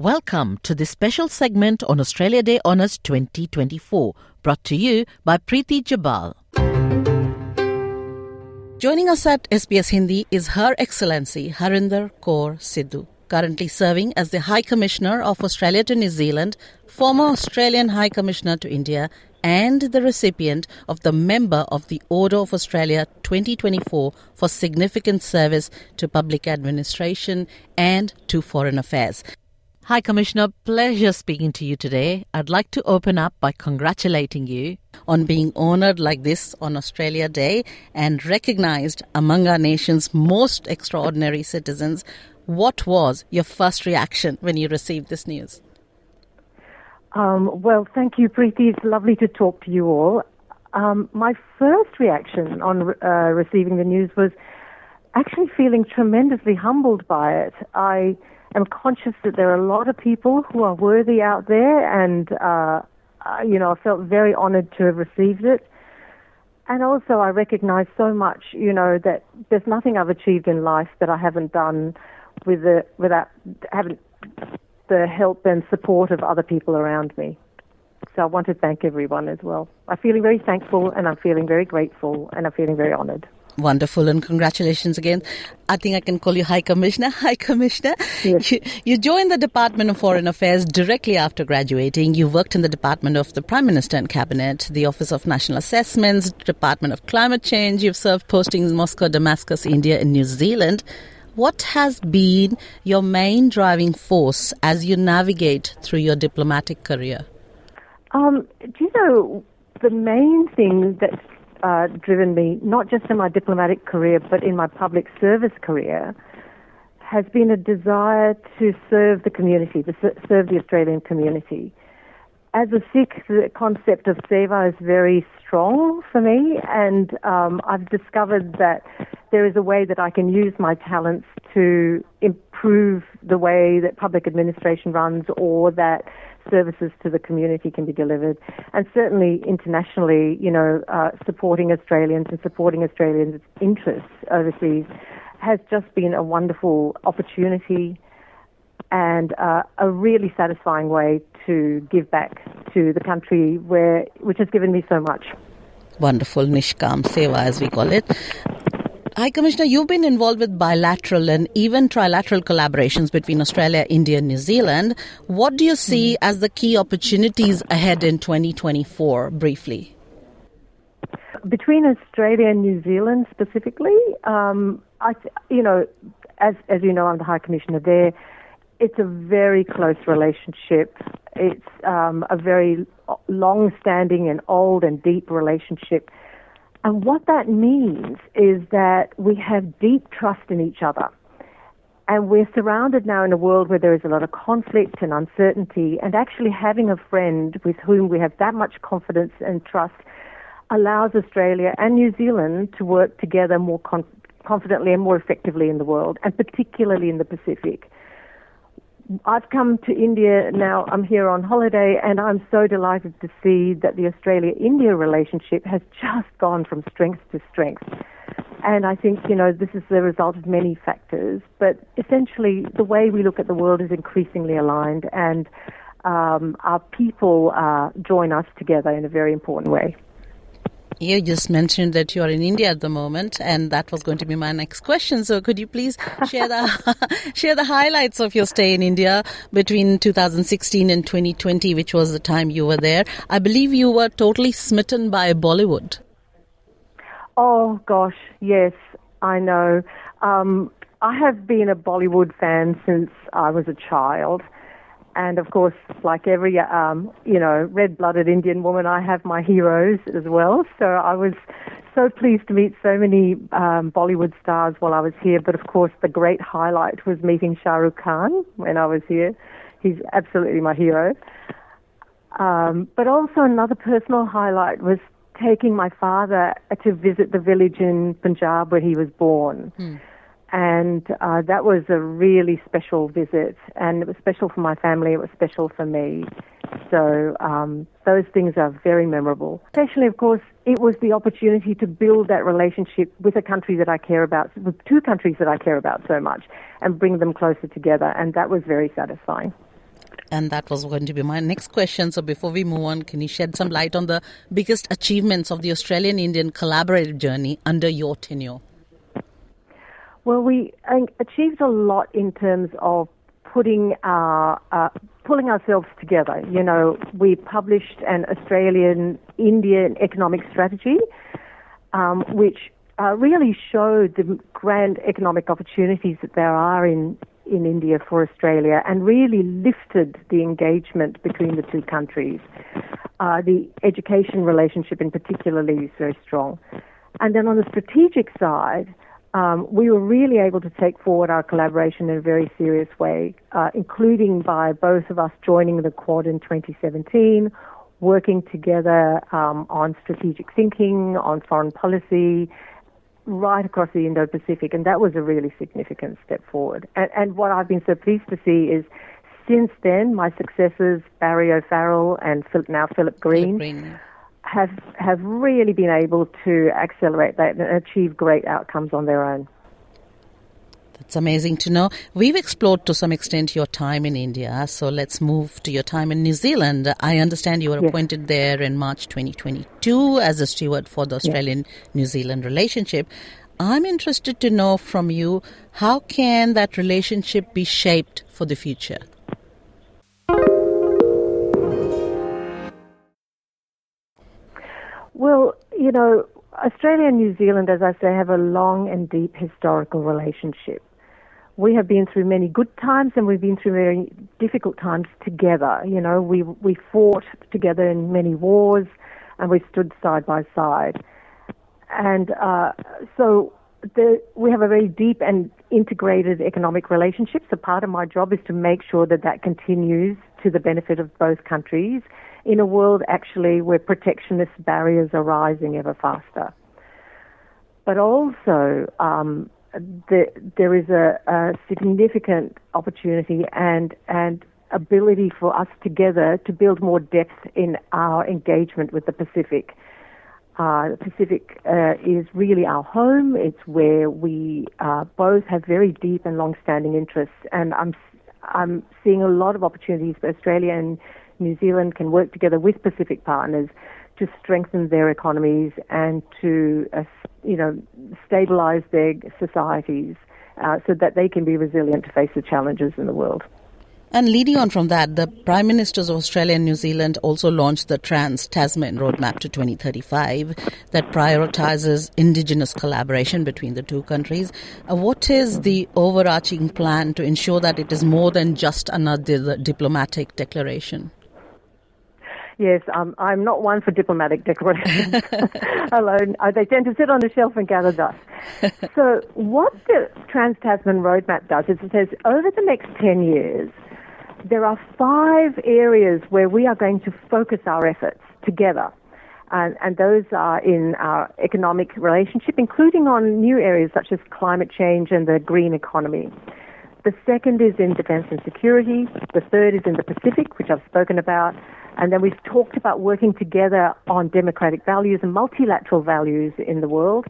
Welcome to this special segment on Australia Day Honours 2024, brought to you by Preeti Jabal. Joining us at SBS Hindi is Her Excellency Harinder Kaur Sidhu, currently serving as the High Commissioner of Australia to New Zealand, former Australian High Commissioner to India, and the recipient of the Member of the Order of Australia 2024 for significant service to public administration and to foreign affairs. Hi, Commissioner. Pleasure speaking to you today. I'd like to open up by congratulating you on being honored like this on Australia Day and recognized among our nation's most extraordinary citizens. What was your first reaction when you received this news? Um, well, thank you, Preeti. It's lovely to talk to you all. Um, my first reaction on uh, receiving the news was actually feeling tremendously humbled by it. I am conscious that there are a lot of people who are worthy out there, and uh, uh, you know, I felt very honoured to have received it. And also, I recognise so much, you know, that there's nothing I've achieved in life that I haven't done with the without having the help and support of other people around me. So I want to thank everyone as well. I'm feeling very thankful, and I'm feeling very grateful, and I'm feeling very honoured. Wonderful and congratulations again. I think I can call you High Commissioner. High Commissioner. Yes. You, you joined the Department of Foreign Affairs directly after graduating. You worked in the Department of the Prime Minister and Cabinet, the Office of National Assessments, Department of Climate Change. You've served postings in Moscow, Damascus, India, and New Zealand. What has been your main driving force as you navigate through your diplomatic career? Um, do you know the main thing that's uh, driven me, not just in my diplomatic career, but in my public service career, has been a desire to serve the community, to serve the Australian community. As a Sikh, the concept of seva is very strong for me, and um, I've discovered that there is a way that I can use my talents to improve the way that public administration runs or that services to the community can be delivered. And certainly internationally, you know, uh, supporting Australians and supporting Australians' interests overseas has just been a wonderful opportunity and uh, a really satisfying way to give back to the country where which has given me so much. Wonderful Nishkam Seva, as we call it. High Commissioner, you've been involved with bilateral and even trilateral collaborations between Australia, India, and New Zealand. What do you see as the key opportunities ahead in 2024, briefly? Between Australia and New Zealand specifically, um, I, you know, as as you know, I'm the High Commissioner there. It's a very close relationship. It's um, a very long-standing and old and deep relationship. And what that means is that we have deep trust in each other. And we're surrounded now in a world where there is a lot of conflict and uncertainty, and actually having a friend with whom we have that much confidence and trust allows Australia and New Zealand to work together more con- confidently and more effectively in the world, and particularly in the Pacific. I've come to India now, I'm here on holiday, and I'm so delighted to see that the Australia India relationship has just gone from strength to strength. And I think, you know, this is the result of many factors, but essentially the way we look at the world is increasingly aligned, and um, our people uh, join us together in a very important way. You just mentioned that you are in India at the moment, and that was going to be my next question. So, could you please share the share the highlights of your stay in India between 2016 and 2020, which was the time you were there? I believe you were totally smitten by Bollywood. Oh gosh, yes, I know. Um, I have been a Bollywood fan since I was a child. And of course, like every, um, you know, red-blooded Indian woman, I have my heroes as well. So I was so pleased to meet so many um, Bollywood stars while I was here. But of course, the great highlight was meeting Shah Rukh Khan when I was here. he's absolutely my hero. Um, but also another personal highlight was taking my father to visit the village in Punjab where he was born. Hmm. And uh, that was a really special visit, and it was special for my family. It was special for me. So um, those things are very memorable. Especially, of course, it was the opportunity to build that relationship with a country that I care about, with two countries that I care about so much, and bring them closer together. And that was very satisfying. And that was going to be my next question. So before we move on, can you shed some light on the biggest achievements of the Australian Indian collaborative journey under your tenure? Well, we achieved a lot in terms of putting our, uh, pulling ourselves together. You know, we published an Australian Indian economic strategy, um, which uh, really showed the grand economic opportunities that there are in in India for Australia and really lifted the engagement between the two countries. Uh, the education relationship in particular, is very strong. And then on the strategic side, um, we were really able to take forward our collaboration in a very serious way, uh, including by both of us joining the Quad in 2017, working together um, on strategic thinking, on foreign policy, right across the Indo-Pacific, and that was a really significant step forward. And, and what I've been so pleased to see is since then, my successors, Barry O'Farrell and now Philip Green, Philip Green have have really been able to accelerate that and achieve great outcomes on their own. That's amazing to know. We've explored to some extent your time in India, so let's move to your time in New Zealand. I understand you were yes. appointed there in March 2022 as a steward for the Australian New Zealand relationship. I'm interested to know from you how can that relationship be shaped for the future? Well, you know, Australia and New Zealand, as I say, have a long and deep historical relationship. We have been through many good times and we've been through very difficult times together. You know, we we fought together in many wars and we stood side by side. And uh, so the, we have a very deep and integrated economic relationship. So part of my job is to make sure that that continues to the benefit of both countries in a world actually where protectionist barriers are rising ever faster. But also, um, the, there is a, a significant opportunity and, and ability for us together to build more depth in our engagement with the Pacific. Uh, the Pacific uh, is really our home. It's where we uh, both have very deep and long-standing interests, and I'm I'm seeing a lot of opportunities for Australia and New Zealand can work together with Pacific partners to strengthen their economies and to, uh, you know, stabilize their societies uh, so that they can be resilient to face the challenges in the world. And leading on from that, the Prime Ministers of Australia and New Zealand also launched the Trans Tasman Roadmap to 2035 that prioritizes Indigenous collaboration between the two countries. Uh, what is the overarching plan to ensure that it is more than just another diplomatic declaration? Yes, um, I'm not one for diplomatic declarations alone. Uh, they tend to sit on the shelf and gather dust. so, what the Trans Tasman Roadmap does is it says over the next 10 years, there are five areas where we are going to focus our efforts together. And, and, those are in our economic relationship, including on new areas such as climate change and the green economy. The second is in defense and security. The third is in the Pacific, which I've spoken about. And then we've talked about working together on democratic values and multilateral values in the world.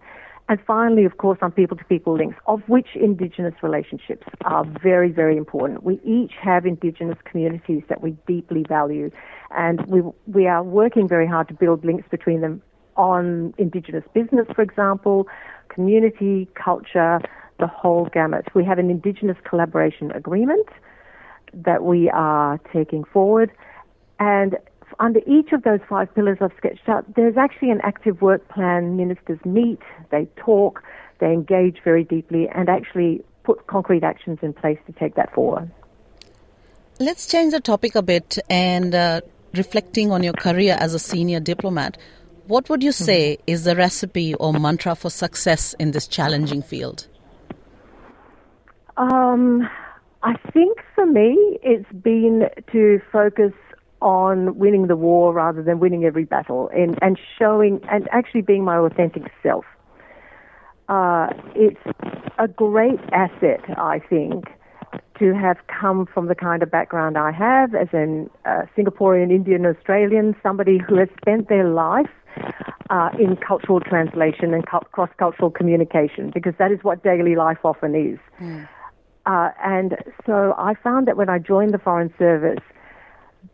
And finally, of course, on people to people links, of which Indigenous relationships are very, very important. We each have Indigenous communities that we deeply value, and we, we are working very hard to build links between them on Indigenous business, for example, community, culture, the whole gamut. We have an Indigenous collaboration agreement that we are taking forward. And under each of those five pillars I've sketched out, there's actually an active work plan. Ministers meet, they talk, they engage very deeply, and actually put concrete actions in place to take that forward. Let's change the topic a bit and uh, reflecting on your career as a senior diplomat. What would you say mm-hmm. is the recipe or mantra for success in this challenging field? Um, I think for me, it's been to focus on winning the war rather than winning every battle and, and showing and actually being my authentic self. Uh, it's a great asset, I think, to have come from the kind of background I have as a uh, Singaporean, Indian, Australian, somebody who has spent their life uh, in cultural translation and cu- cross cultural communication, because that is what daily life often is. Mm. Uh, and so I found that when I joined the Foreign Service,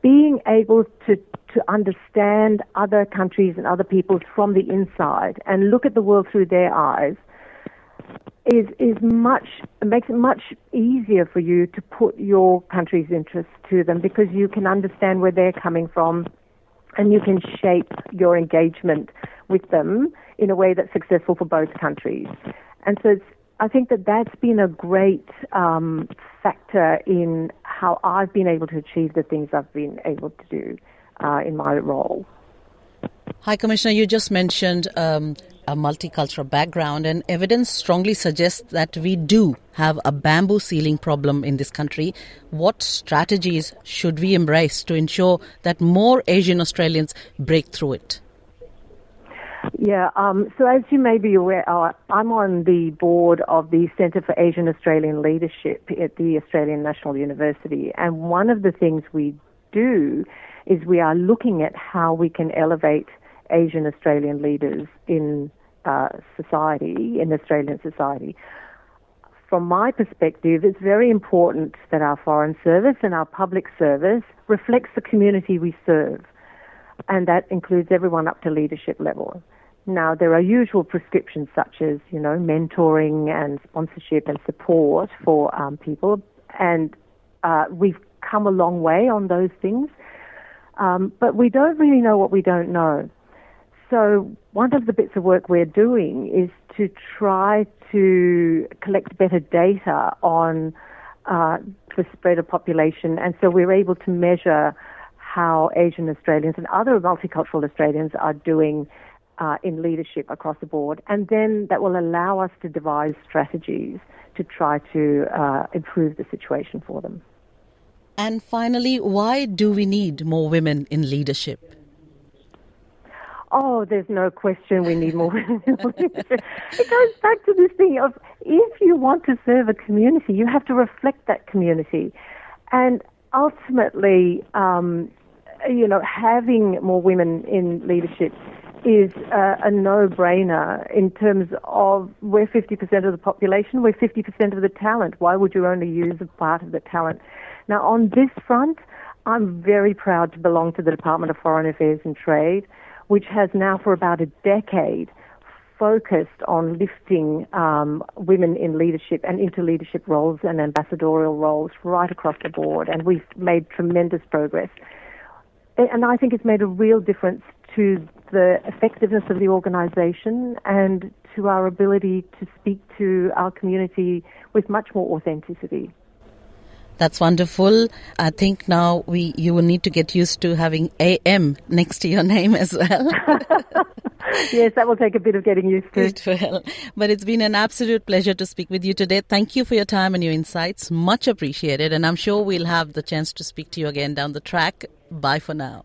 being able to, to understand other countries and other peoples from the inside and look at the world through their eyes is is much makes it much easier for you to put your country's interests to them because you can understand where they're coming from and you can shape your engagement with them in a way that's successful for both countries. And so I think that that's been a great um, factor in how I've been able to achieve the things I've been able to do uh, in my role. High, Commissioner, you just mentioned um, a multicultural background, and evidence strongly suggests that we do have a bamboo ceiling problem in this country. What strategies should we embrace to ensure that more Asian Australians break through it? Yeah, um, so as you may be aware, uh, I'm on the board of the Centre for Asian Australian Leadership at the Australian National University, and one of the things we do is we are looking at how we can elevate Asian Australian leaders in uh, society, in Australian society. From my perspective, it's very important that our foreign service and our public service reflects the community we serve, and that includes everyone up to leadership level. Now, there are usual prescriptions such as, you know, mentoring and sponsorship and support for um, people, and uh, we've come a long way on those things. Um, but we don't really know what we don't know. So one of the bits of work we're doing is to try to collect better data on uh, the spread of population, and so we're able to measure how Asian Australians and other multicultural Australians are doing uh, in leadership across the board, and then that will allow us to devise strategies to try to uh, improve the situation for them. And finally, why do we need more women in leadership? oh, there's no question we need more women in leadership. It goes back to this thing of if you want to serve a community, you have to reflect that community. And ultimately, um, you know, having more women in leadership is uh, a no-brainer in terms of we're 50% of the population, we're 50% of the talent. Why would you only use a part of the talent? Now, on this front, I'm very proud to belong to the Department of Foreign Affairs and Trade which has now for about a decade focused on lifting um, women in leadership and into leadership roles and ambassadorial roles right across the board, and we've made tremendous progress. And I think it's made a real difference to the effectiveness of the organisation and to our ability to speak to our community with much more authenticity. That's wonderful. I think now we you will need to get used to having AM next to your name as well. yes, that will take a bit of getting used to. It will. But it's been an absolute pleasure to speak with you today. Thank you for your time and your insights. Much appreciated. And I'm sure we'll have the chance to speak to you again down the track. Bye for now.